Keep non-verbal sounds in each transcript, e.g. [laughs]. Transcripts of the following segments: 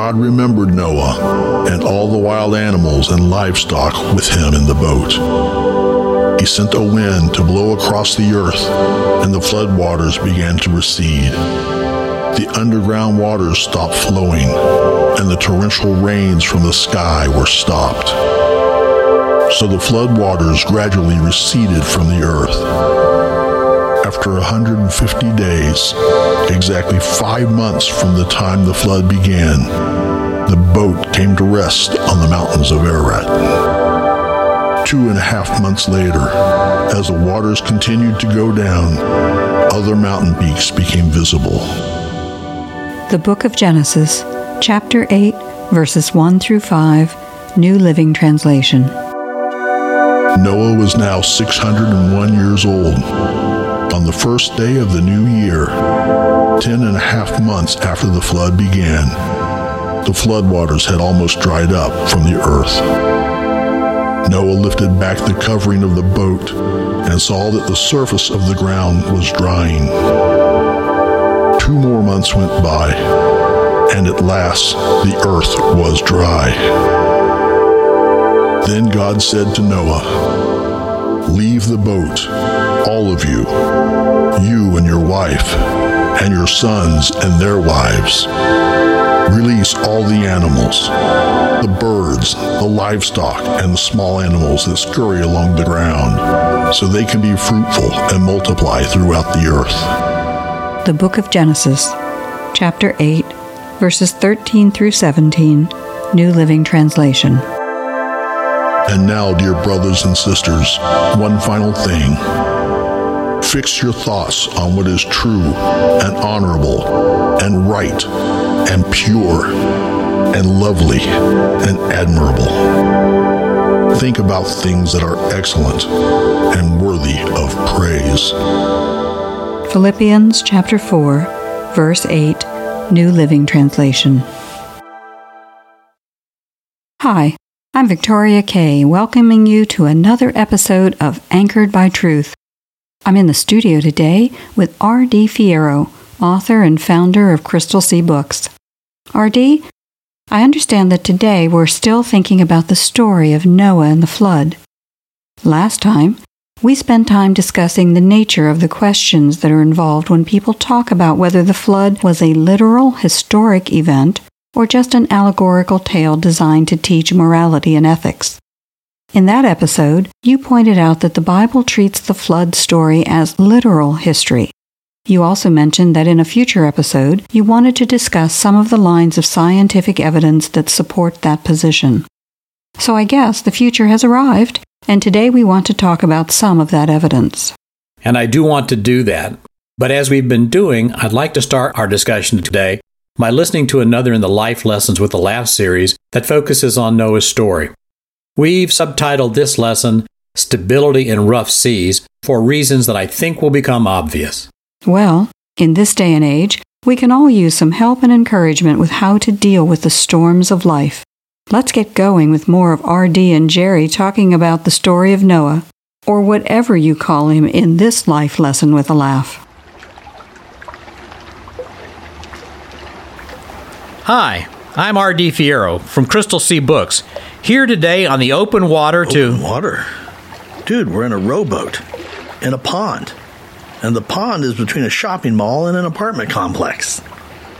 God remembered Noah and all the wild animals and livestock with him in the boat. He sent a wind to blow across the earth, and the flood waters began to recede. The underground waters stopped flowing, and the torrential rains from the sky were stopped. So the flood waters gradually receded from the earth after 150 days, exactly five months from the time the flood began, the boat came to rest on the mountains of Ararat. Two and a half months later, as the waters continued to go down, other mountain peaks became visible. The Book of Genesis, chapter 8, verses 1 through 5, New Living Translation. Noah was now 601 years old on the first day of the new year, ten and a half months after the flood began, the floodwaters had almost dried up from the earth. Noah lifted back the covering of the boat and saw that the surface of the ground was drying. Two more months went by, and at last the earth was dry. Then God said to Noah, Leave the boat all of you, you and your wife, and your sons and their wives. Release all the animals, the birds, the livestock, and the small animals that scurry along the ground, so they can be fruitful and multiply throughout the earth. The Book of Genesis, chapter 8, verses 13 through 17, New Living Translation. And now, dear brothers and sisters, one final thing. Fix your thoughts on what is true and honorable and right and pure and lovely and admirable. Think about things that are excellent and worthy of praise. Philippians chapter 4, verse 8, New Living Translation. Hi, I'm Victoria Kay, welcoming you to another episode of Anchored by Truth I'm in the studio today with R.D. Fierro, author and founder of Crystal Sea Books. R.D., I understand that today we're still thinking about the story of Noah and the flood. Last time, we spent time discussing the nature of the questions that are involved when people talk about whether the flood was a literal historic event or just an allegorical tale designed to teach morality and ethics. In that episode, you pointed out that the Bible treats the flood story as literal history. You also mentioned that in a future episode, you wanted to discuss some of the lines of scientific evidence that support that position. So I guess the future has arrived, and today we want to talk about some of that evidence. And I do want to do that. But as we've been doing, I'd like to start our discussion today by listening to another in the Life Lessons with the Laugh series that focuses on Noah's story. We've subtitled this lesson Stability in Rough Seas for reasons that I think will become obvious. Well, in this day and age, we can all use some help and encouragement with how to deal with the storms of life. Let's get going with more of RD and Jerry talking about the story of Noah, or whatever you call him in this life lesson with a laugh. Hi, I'm R.D. Fierro from Crystal Sea Books, here today on the open water open to. water? Dude, we're in a rowboat in a pond. And the pond is between a shopping mall and an apartment complex.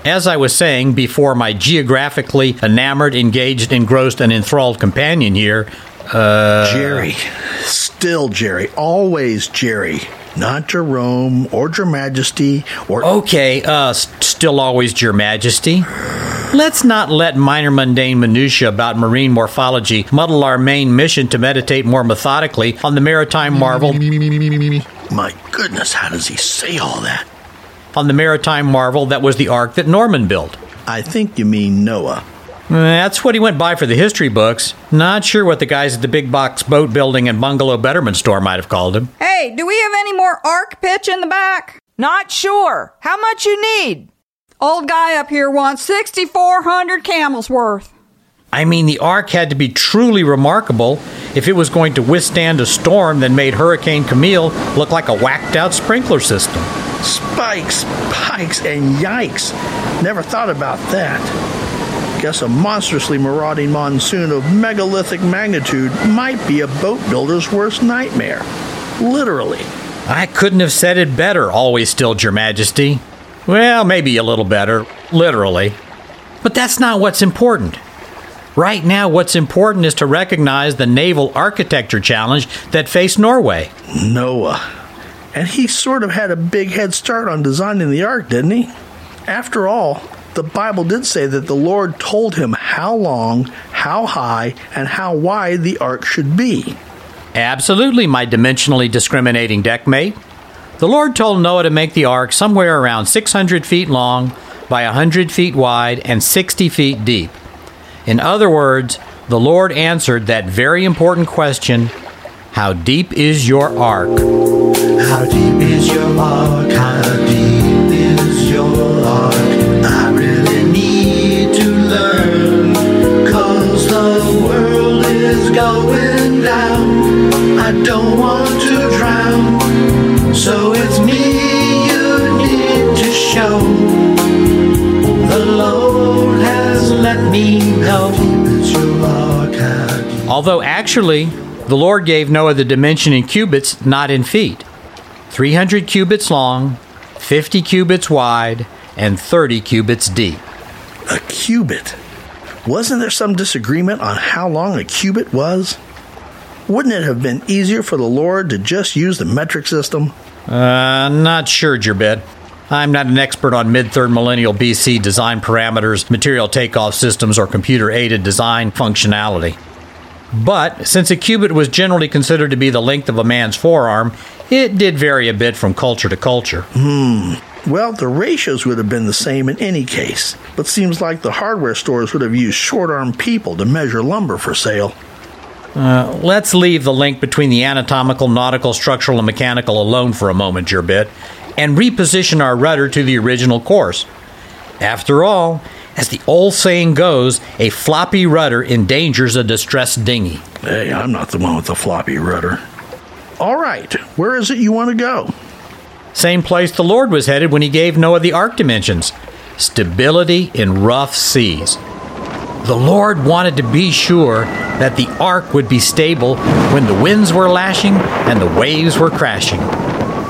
As I was saying before, my geographically enamored, engaged, engrossed, and enthralled companion here. Uh, Jerry. Still Jerry. Always Jerry. Not Jerome or Your Majesty or. Okay, uh, still always Your Majesty. Let's not let minor mundane minutiae about marine morphology muddle our main mission to meditate more methodically on the maritime marvel. My goodness, how does he say all that? on the maritime marvel that was the ark that Norman built. I think you mean Noah. That's what he went by for the history books. Not sure what the guys at the big box boat building and bungalow betterment store might have called him. Hey, do we have any more ark pitch in the back? Not sure. How much you need? Old guy up here wants 6,400 camels worth. I mean, the ark had to be truly remarkable if it was going to withstand a storm that made Hurricane Camille look like a whacked out sprinkler system. Spikes, spikes, and yikes. Never thought about that. Guess a monstrously marauding monsoon of megalithic magnitude might be a boat builder's worst nightmare. Literally. I couldn't have said it better, always stilled Your Majesty. Well, maybe a little better, literally. But that's not what's important. Right now, what's important is to recognize the naval architecture challenge that faced Norway. Noah. And he sort of had a big head start on designing the ark, didn't he? After all, the Bible did say that the Lord told him how long, how high, and how wide the ark should be. Absolutely, my dimensionally discriminating deckmate. The Lord told Noah to make the ark somewhere around 600 feet long by 100 feet wide and 60 feet deep. In other words, the Lord answered that very important question How deep is your ark? How deep is your ark? Although actually, the Lord gave Noah the dimension in cubits, not in feet 300 cubits long, 50 cubits wide, and 30 cubits deep. A cubit. Wasn't there some disagreement on how long a cubit was? Wouldn't it have been easier for the Lord to just use the metric system? Uh, not sure, Jerbed. I'm not an expert on mid third millennial BC design parameters, material takeoff systems, or computer aided design functionality. But since a cubit was generally considered to be the length of a man's forearm, it did vary a bit from culture to culture. Hmm. Well, the ratios would have been the same in any case, but seems like the hardware stores would have used short arm people to measure lumber for sale. Uh, let's leave the link between the anatomical, nautical, structural, and mechanical alone for a moment, Jerbit, and reposition our rudder to the original course. After all, as the old saying goes, a floppy rudder endangers a distressed dinghy. Hey, I'm not the one with the floppy rudder. All right, where is it you want to go? Same place the Lord was headed when he gave Noah the ark dimensions stability in rough seas. The Lord wanted to be sure that the ark would be stable when the winds were lashing and the waves were crashing.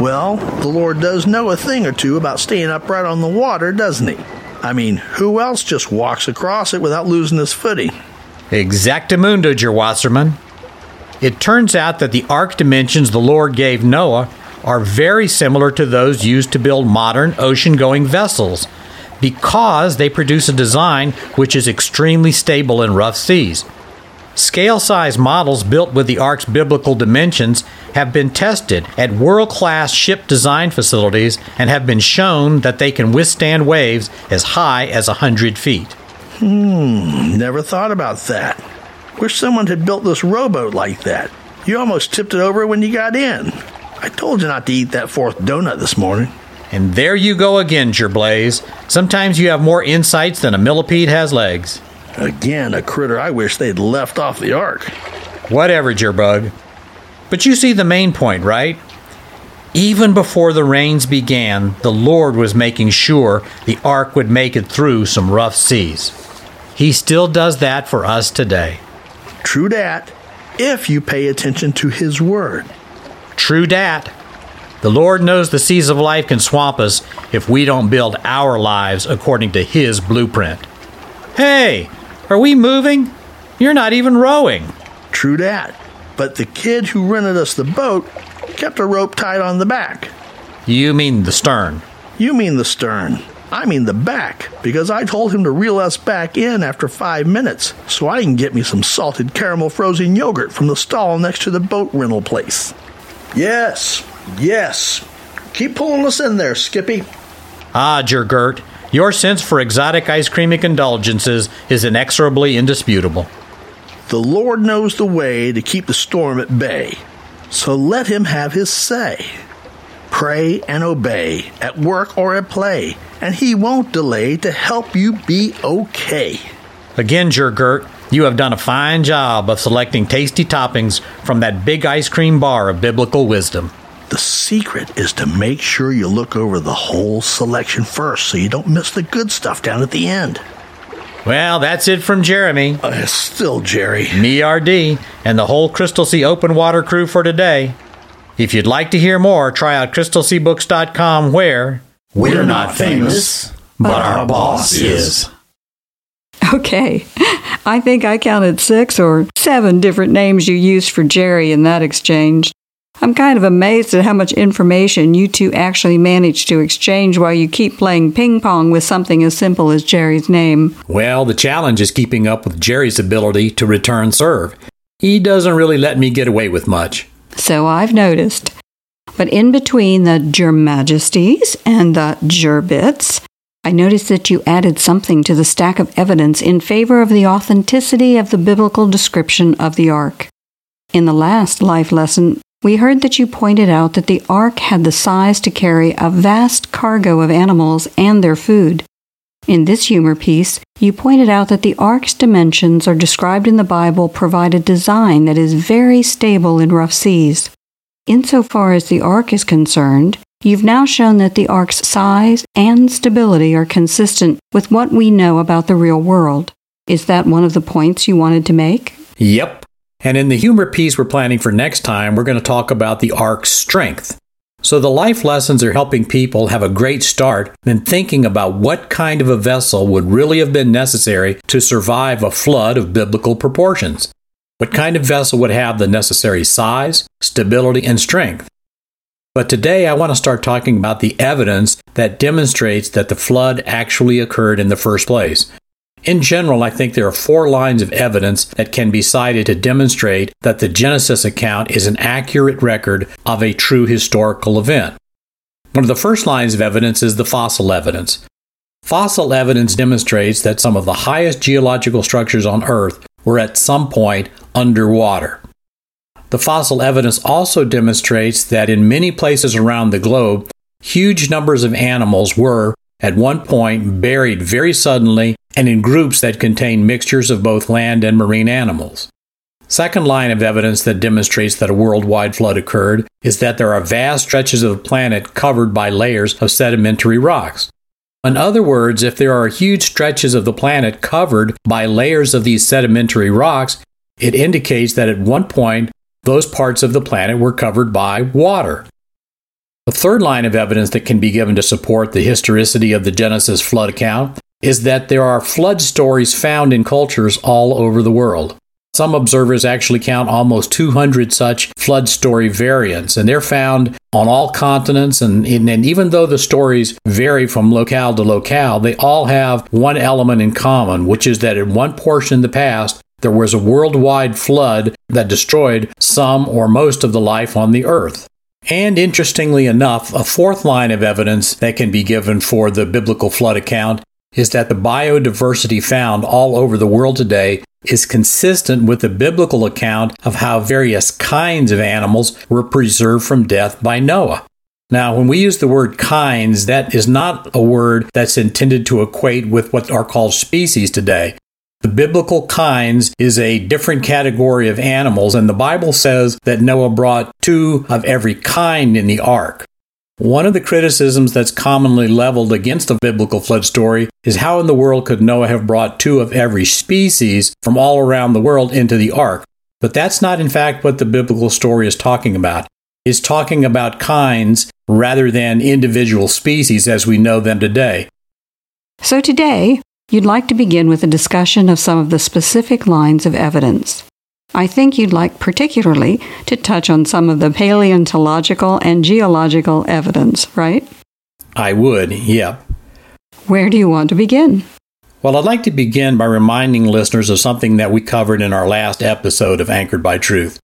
Well, the Lord does know a thing or two about staying upright on the water, doesn't he? I mean, who else just walks across it without losing his footing? Exactamundo, Wasserman. It turns out that the ark dimensions the Lord gave Noah are very similar to those used to build modern ocean going vessels because they produce a design which is extremely stable in rough seas. Scale size models built with the ark's biblical dimensions have been tested at world class ship design facilities and have been shown that they can withstand waves as high as 100 feet. Hmm, never thought about that. Wish someone had built this rowboat like that. You almost tipped it over when you got in. I told you not to eat that fourth donut this morning. And there you go again, Gerblaze. Sometimes you have more insights than a millipede has legs. Again, a critter I wish they'd left off the ark. Whatever, Gerbug. But you see the main point, right? Even before the rains began, the Lord was making sure the ark would make it through some rough seas. He still does that for us today. True dat, if you pay attention to his word. True dat. The Lord knows the seas of life can swamp us if we don't build our lives according to His blueprint. Hey, are we moving? You're not even rowing. True dat. But the kid who rented us the boat kept a rope tied on the back. You mean the stern. You mean the stern. I mean the back, because I told him to reel us back in after five minutes so I can get me some salted caramel frozen yogurt from the stall next to the boat rental place. Yes, yes. Keep pulling us in there, Skippy. Ah, Jergert, your sense for exotic ice creamic indulgences is inexorably indisputable. The Lord knows the way to keep the storm at bay, so let him have his say. Pray and obey, at work or at play, and he won't delay to help you be okay. Again, Jergert, you have done a fine job of selecting tasty toppings from that big ice cream bar of biblical wisdom. The secret is to make sure you look over the whole selection first so you don't miss the good stuff down at the end. Well, that's it from Jeremy, Uh, still, Jerry. me RD, and the whole Crystal Sea Open Water crew for today. If you'd like to hear more, try out crystalseabooks.com where We're not famous, but our boss is. Okay. [laughs] I think I counted six or seven different names you used for Jerry in that exchange. I'm kind of amazed at how much information you two actually manage to exchange while you keep playing ping pong with something as simple as Jerry's name. Well, the challenge is keeping up with Jerry's ability to return serve. He doesn't really let me get away with much. So I've noticed. But in between the Ger Majesties and the Gerbits, I noticed that you added something to the stack of evidence in favor of the authenticity of the biblical description of the ark. In the last life lesson, we heard that you pointed out that the ark had the size to carry a vast cargo of animals and their food. In this humor piece, you pointed out that the ark's dimensions are described in the Bible provide a design that is very stable in rough seas. Insofar as the ark is concerned, you've now shown that the ark's size and stability are consistent with what we know about the real world. Is that one of the points you wanted to make? Yep. And in the humor piece we're planning for next time, we're going to talk about the ark's strength. So the life lessons are helping people have a great start in thinking about what kind of a vessel would really have been necessary to survive a flood of biblical proportions. What kind of vessel would have the necessary size, stability, and strength? But today I want to start talking about the evidence that demonstrates that the flood actually occurred in the first place. In general, I think there are four lines of evidence that can be cited to demonstrate that the Genesis account is an accurate record of a true historical event. One of the first lines of evidence is the fossil evidence. Fossil evidence demonstrates that some of the highest geological structures on Earth were at some point underwater. The fossil evidence also demonstrates that in many places around the globe, huge numbers of animals were, at one point, buried very suddenly and in groups that contain mixtures of both land and marine animals. Second line of evidence that demonstrates that a worldwide flood occurred is that there are vast stretches of the planet covered by layers of sedimentary rocks. In other words, if there are huge stretches of the planet covered by layers of these sedimentary rocks, it indicates that at one point those parts of the planet were covered by water. The third line of evidence that can be given to support the historicity of the Genesis flood account is that there are flood stories found in cultures all over the world. Some observers actually count almost 200 such flood story variants, and they're found on all continents. And, and even though the stories vary from locale to locale, they all have one element in common, which is that in one portion in the past, there was a worldwide flood that destroyed some or most of the life on the earth. And interestingly enough, a fourth line of evidence that can be given for the biblical flood account is that the biodiversity found all over the world today is consistent with the biblical account of how various kinds of animals were preserved from death by Noah. Now, when we use the word kinds, that is not a word that's intended to equate with what are called species today. The biblical kinds is a different category of animals, and the Bible says that Noah brought two of every kind in the ark. One of the criticisms that's commonly leveled against the biblical flood story is how in the world could Noah have brought two of every species from all around the world into the ark? But that's not, in fact, what the biblical story is talking about. It's talking about kinds rather than individual species as we know them today. So today, you'd like to begin with a discussion of some of the specific lines of evidence. I think you'd like particularly to touch on some of the paleontological and geological evidence, right? I would, yep. Where do you want to begin? Well, I'd like to begin by reminding listeners of something that we covered in our last episode of Anchored by Truth.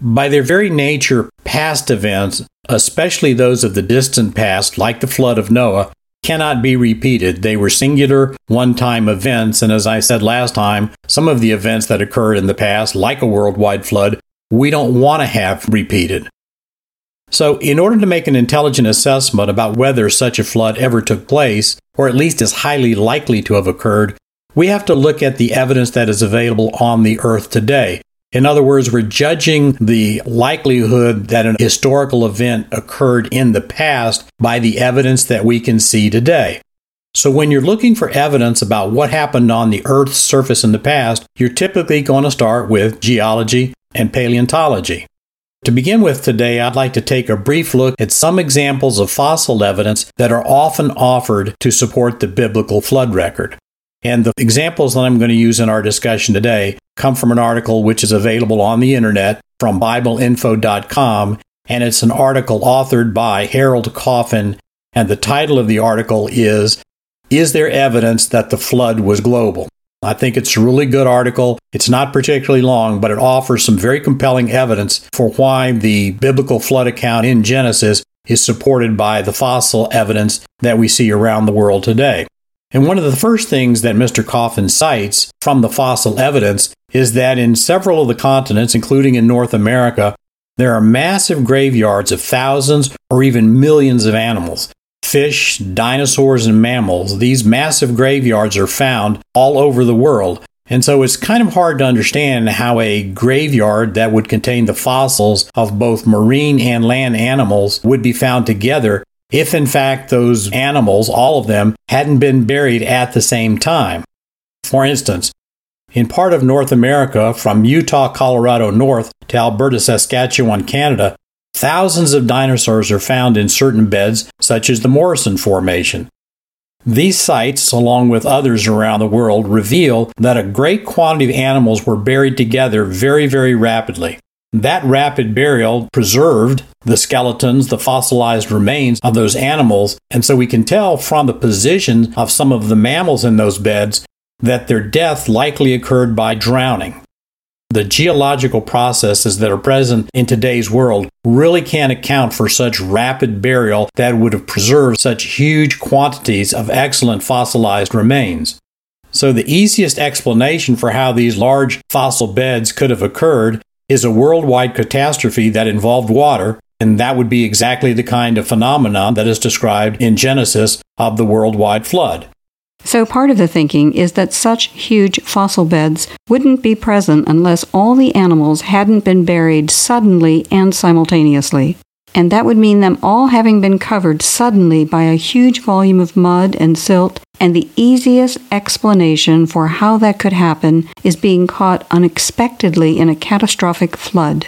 By their very nature, past events, especially those of the distant past, like the flood of Noah, cannot be repeated. They were singular, one time events, and as I said last time, some of the events that occurred in the past, like a worldwide flood, we don't want to have repeated. So, in order to make an intelligent assessment about whether such a flood ever took place, or at least is highly likely to have occurred, we have to look at the evidence that is available on the earth today. In other words, we're judging the likelihood that an historical event occurred in the past by the evidence that we can see today. So, when you're looking for evidence about what happened on the Earth's surface in the past, you're typically going to start with geology and paleontology. To begin with today, I'd like to take a brief look at some examples of fossil evidence that are often offered to support the biblical flood record. And the examples that I'm going to use in our discussion today come from an article which is available on the internet from BibleInfo.com, and it's an article authored by Harold Coffin, and the title of the article is Is There Evidence That the Flood Was Global? I think it's a really good article. It's not particularly long, but it offers some very compelling evidence for why the biblical flood account in Genesis is supported by the fossil evidence that we see around the world today. And one of the first things that Mr. Coffin cites from the fossil evidence is that in several of the continents, including in North America, there are massive graveyards of thousands or even millions of animals fish, dinosaurs, and mammals, these massive graveyards are found all over the world. And so it's kind of hard to understand how a graveyard that would contain the fossils of both marine and land animals would be found together if, in fact, those animals, all of them, hadn't been buried at the same time. For instance, in part of North America, from Utah, Colorado north to Alberta, Saskatchewan, Canada, Thousands of dinosaurs are found in certain beds, such as the Morrison Formation. These sites, along with others around the world, reveal that a great quantity of animals were buried together very, very rapidly. That rapid burial preserved the skeletons, the fossilized remains of those animals, and so we can tell from the position of some of the mammals in those beds that their death likely occurred by drowning the geological processes that are present in today's world really can't account for such rapid burial that would have preserved such huge quantities of excellent fossilized remains. So, the easiest explanation for how these large fossil beds could have occurred is a worldwide catastrophe that involved water, and that would be exactly the kind of phenomenon that is described in Genesis of the worldwide flood. So, part of the thinking is that such huge fossil beds wouldn't be present unless all the animals hadn't been buried suddenly and simultaneously. And that would mean them all having been covered suddenly by a huge volume of mud and silt, and the easiest explanation for how that could happen is being caught unexpectedly in a catastrophic flood.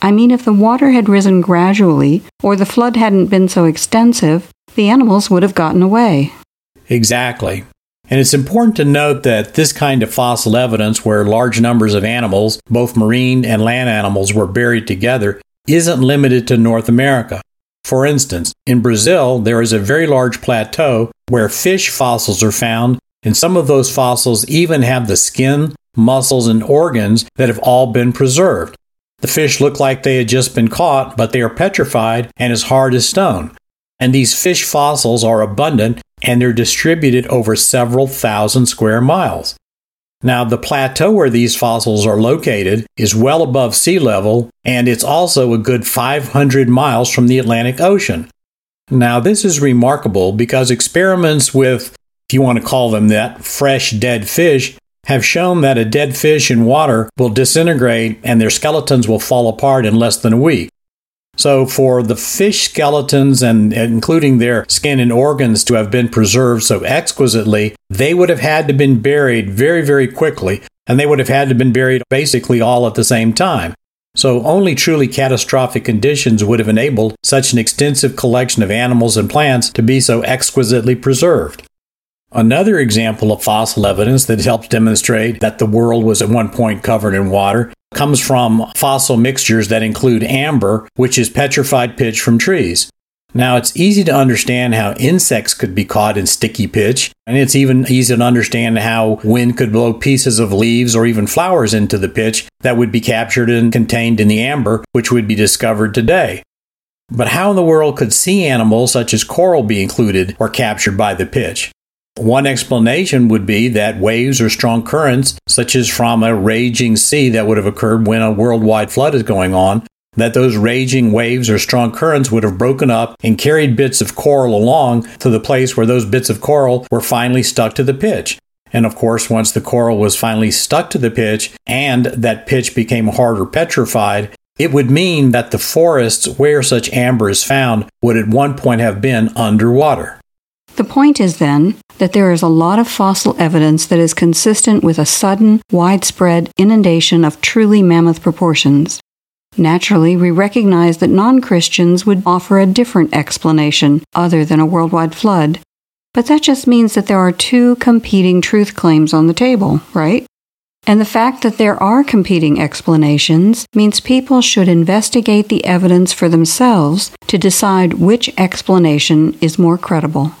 I mean, if the water had risen gradually, or the flood hadn't been so extensive, the animals would have gotten away. Exactly. And it's important to note that this kind of fossil evidence, where large numbers of animals, both marine and land animals, were buried together, isn't limited to North America. For instance, in Brazil, there is a very large plateau where fish fossils are found, and some of those fossils even have the skin, muscles, and organs that have all been preserved. The fish look like they had just been caught, but they are petrified and as hard as stone. And these fish fossils are abundant and they're distributed over several thousand square miles. Now, the plateau where these fossils are located is well above sea level, and it's also a good 500 miles from the Atlantic Ocean. Now, this is remarkable because experiments with, if you want to call them that, fresh dead fish have shown that a dead fish in water will disintegrate and their skeletons will fall apart in less than a week. So, for the fish skeletons and including their skin and organs to have been preserved so exquisitely, they would have had to been buried very, very quickly, and they would have had to been buried basically all at the same time. So, only truly catastrophic conditions would have enabled such an extensive collection of animals and plants to be so exquisitely preserved. Another example of fossil evidence that helps demonstrate that the world was at one point covered in water comes from fossil mixtures that include amber, which is petrified pitch from trees. Now, it's easy to understand how insects could be caught in sticky pitch, and it's even easy to understand how wind could blow pieces of leaves or even flowers into the pitch that would be captured and contained in the amber, which would be discovered today. But how in the world could sea animals such as coral be included or captured by the pitch? One explanation would be that waves or strong currents, such as from a raging sea that would have occurred when a worldwide flood is going on, that those raging waves or strong currents would have broken up and carried bits of coral along to the place where those bits of coral were finally stuck to the pitch. And of course, once the coral was finally stuck to the pitch and that pitch became hard or petrified, it would mean that the forests where such amber is found would at one point have been underwater. The point is then that there is a lot of fossil evidence that is consistent with a sudden, widespread inundation of truly mammoth proportions. Naturally, we recognize that non Christians would offer a different explanation other than a worldwide flood. But that just means that there are two competing truth claims on the table, right? And the fact that there are competing explanations means people should investigate the evidence for themselves to decide which explanation is more credible.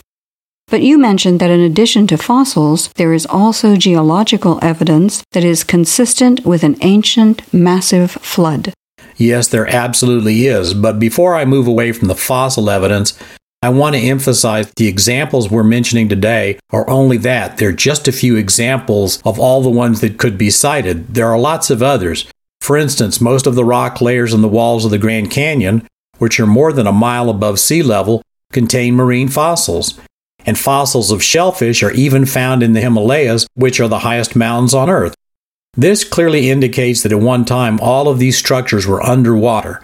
But you mentioned that in addition to fossils, there is also geological evidence that is consistent with an ancient, massive flood. Yes, there absolutely is. But before I move away from the fossil evidence, I want to emphasize the examples we're mentioning today are only that. They're just a few examples of all the ones that could be cited. There are lots of others. For instance, most of the rock layers in the walls of the Grand Canyon, which are more than a mile above sea level, contain marine fossils. And fossils of shellfish are even found in the Himalayas, which are the highest mountains on Earth. This clearly indicates that at one time all of these structures were underwater.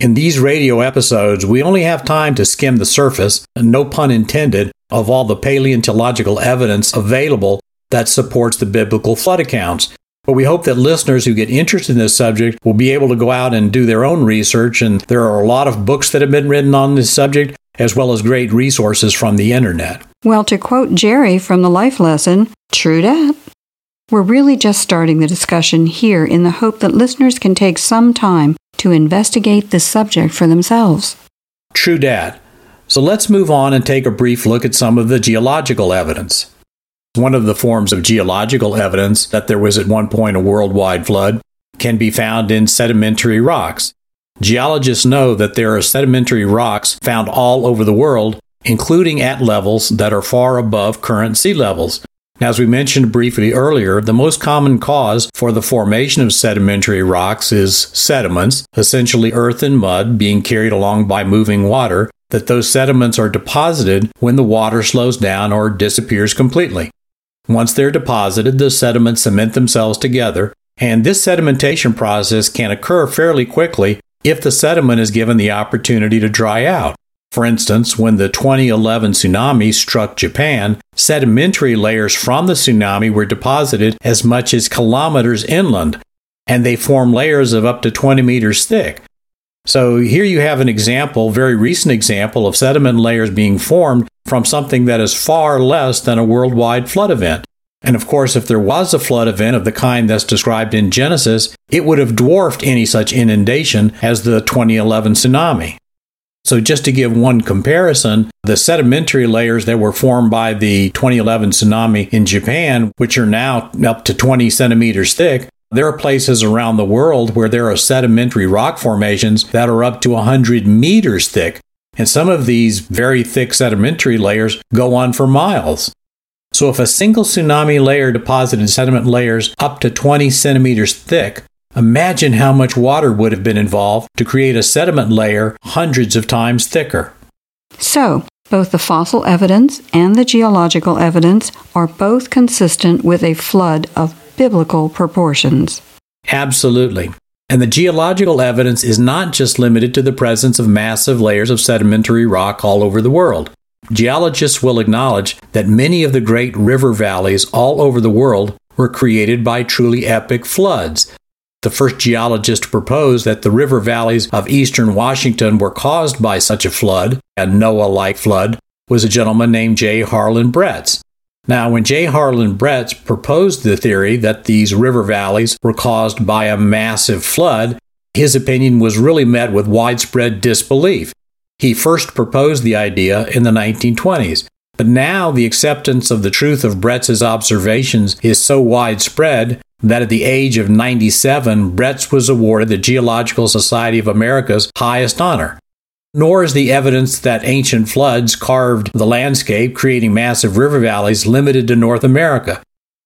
In these radio episodes, we only have time to skim the surface, no pun intended, of all the paleontological evidence available that supports the biblical flood accounts. But we hope that listeners who get interested in this subject will be able to go out and do their own research. And there are a lot of books that have been written on this subject, as well as great resources from the internet. Well, to quote Jerry from the life lesson, true dat. We're really just starting the discussion here in the hope that listeners can take some time to investigate this subject for themselves. True dat. So let's move on and take a brief look at some of the geological evidence. One of the forms of geological evidence that there was at one point a worldwide flood can be found in sedimentary rocks. Geologists know that there are sedimentary rocks found all over the world, including at levels that are far above current sea levels. Now, as we mentioned briefly earlier, the most common cause for the formation of sedimentary rocks is sediments, essentially earth and mud being carried along by moving water, that those sediments are deposited when the water slows down or disappears completely. Once they're deposited, the sediments cement themselves together, and this sedimentation process can occur fairly quickly if the sediment is given the opportunity to dry out. For instance, when the 2011 tsunami struck Japan, sedimentary layers from the tsunami were deposited as much as kilometers inland, and they form layers of up to 20 meters thick. So here you have an example, very recent example of sediment layers being formed from something that is far less than a worldwide flood event. And of course, if there was a flood event of the kind that's described in Genesis, it would have dwarfed any such inundation as the 2011 tsunami. So, just to give one comparison, the sedimentary layers that were formed by the 2011 tsunami in Japan, which are now up to 20 centimeters thick, there are places around the world where there are sedimentary rock formations that are up to 100 meters thick. And some of these very thick sedimentary layers go on for miles. So, if a single tsunami layer deposited sediment layers up to 20 centimeters thick, imagine how much water would have been involved to create a sediment layer hundreds of times thicker. So, both the fossil evidence and the geological evidence are both consistent with a flood of biblical proportions. Absolutely. And the geological evidence is not just limited to the presence of massive layers of sedimentary rock all over the world. Geologists will acknowledge that many of the great river valleys all over the world were created by truly epic floods. The first geologist to propose that the river valleys of eastern Washington were caused by such a flood, a Noah like flood, was a gentleman named J. Harlan Bretz. Now, when J. Harlan Bretz proposed the theory that these river valleys were caused by a massive flood, his opinion was really met with widespread disbelief. He first proposed the idea in the 1920s, but now the acceptance of the truth of Bretz's observations is so widespread that at the age of 97, Bretz was awarded the Geological Society of America's highest honor. nor is the evidence that ancient floods carved the landscape, creating massive river valleys, limited to North America.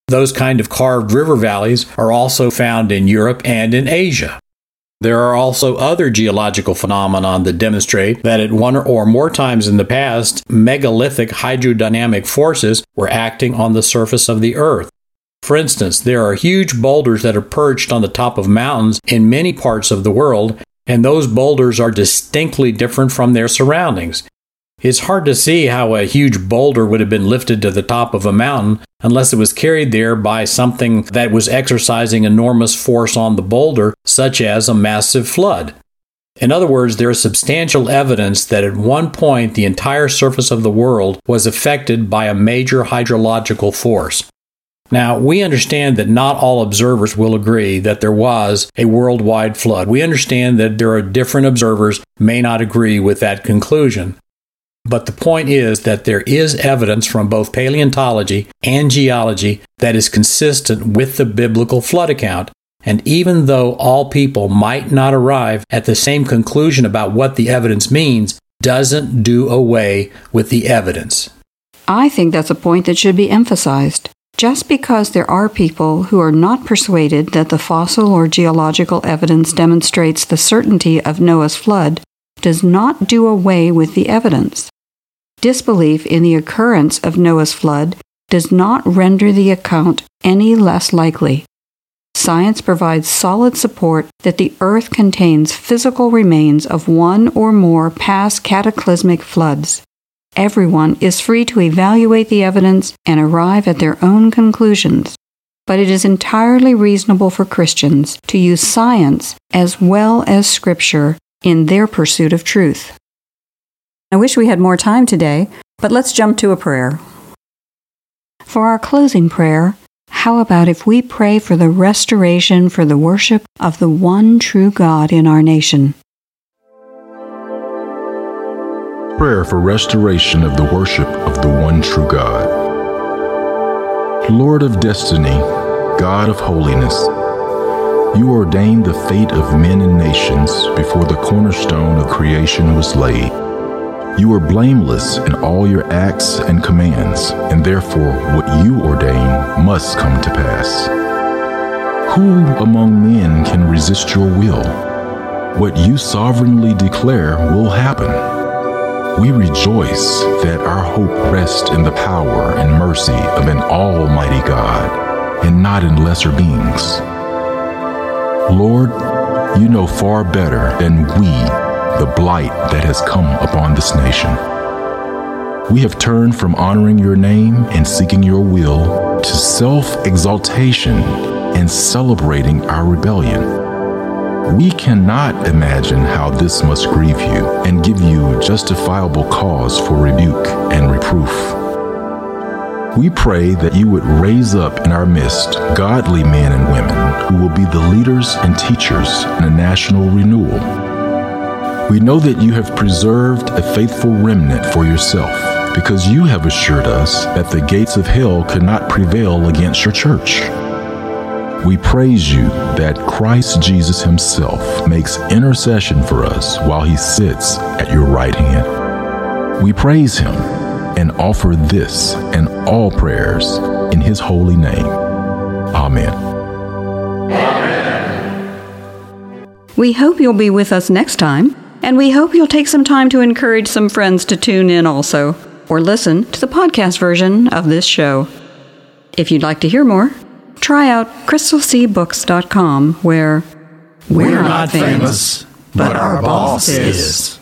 Those kind of carved river valleys are also found in Europe and in Asia. There are also other geological phenomena that demonstrate that at one or more times in the past, megalithic hydrodynamic forces were acting on the surface of the Earth. For instance, there are huge boulders that are perched on the top of mountains in many parts of the world, and those boulders are distinctly different from their surroundings. It's hard to see how a huge boulder would have been lifted to the top of a mountain unless it was carried there by something that was exercising enormous force on the boulder, such as a massive flood. In other words, there is substantial evidence that at one point the entire surface of the world was affected by a major hydrological force. Now, we understand that not all observers will agree that there was a worldwide flood. We understand that there are different observers may not agree with that conclusion. But the point is that there is evidence from both paleontology and geology that is consistent with the biblical flood account. And even though all people might not arrive at the same conclusion about what the evidence means, doesn't do away with the evidence. I think that's a point that should be emphasized. Just because there are people who are not persuaded that the fossil or geological evidence demonstrates the certainty of Noah's flood does not do away with the evidence. Disbelief in the occurrence of Noah's flood does not render the account any less likely. Science provides solid support that the earth contains physical remains of one or more past cataclysmic floods. Everyone is free to evaluate the evidence and arrive at their own conclusions. But it is entirely reasonable for Christians to use science as well as Scripture in their pursuit of truth. I wish we had more time today, but let's jump to a prayer. For our closing prayer, how about if we pray for the restoration for the worship of the one true God in our nation? Prayer for restoration of the worship of the one true God. Lord of destiny, God of holiness, you ordained the fate of men and nations before the cornerstone of creation was laid. You are blameless in all your acts and commands, and therefore what you ordain must come to pass. Who among men can resist your will? What you sovereignly declare will happen. We rejoice that our hope rests in the power and mercy of an almighty God, and not in lesser beings. Lord, you know far better than we the blight that has come upon this nation. We have turned from honoring your name and seeking your will to self exaltation and celebrating our rebellion. We cannot imagine how this must grieve you and give you justifiable cause for rebuke and reproof. We pray that you would raise up in our midst godly men and women who will be the leaders and teachers in a national renewal we know that you have preserved a faithful remnant for yourself, because you have assured us that the gates of hell could not prevail against your church. We praise you that Christ Jesus Himself makes intercession for us while He sits at your right hand. We praise Him and offer this and all prayers in His holy name. Amen. We hope you'll be with us next time and we hope you'll take some time to encourage some friends to tune in also, or listen to the podcast version of this show. If you'd like to hear more, try out crystalseabooks.com where we're, we're not famous, but our boss is.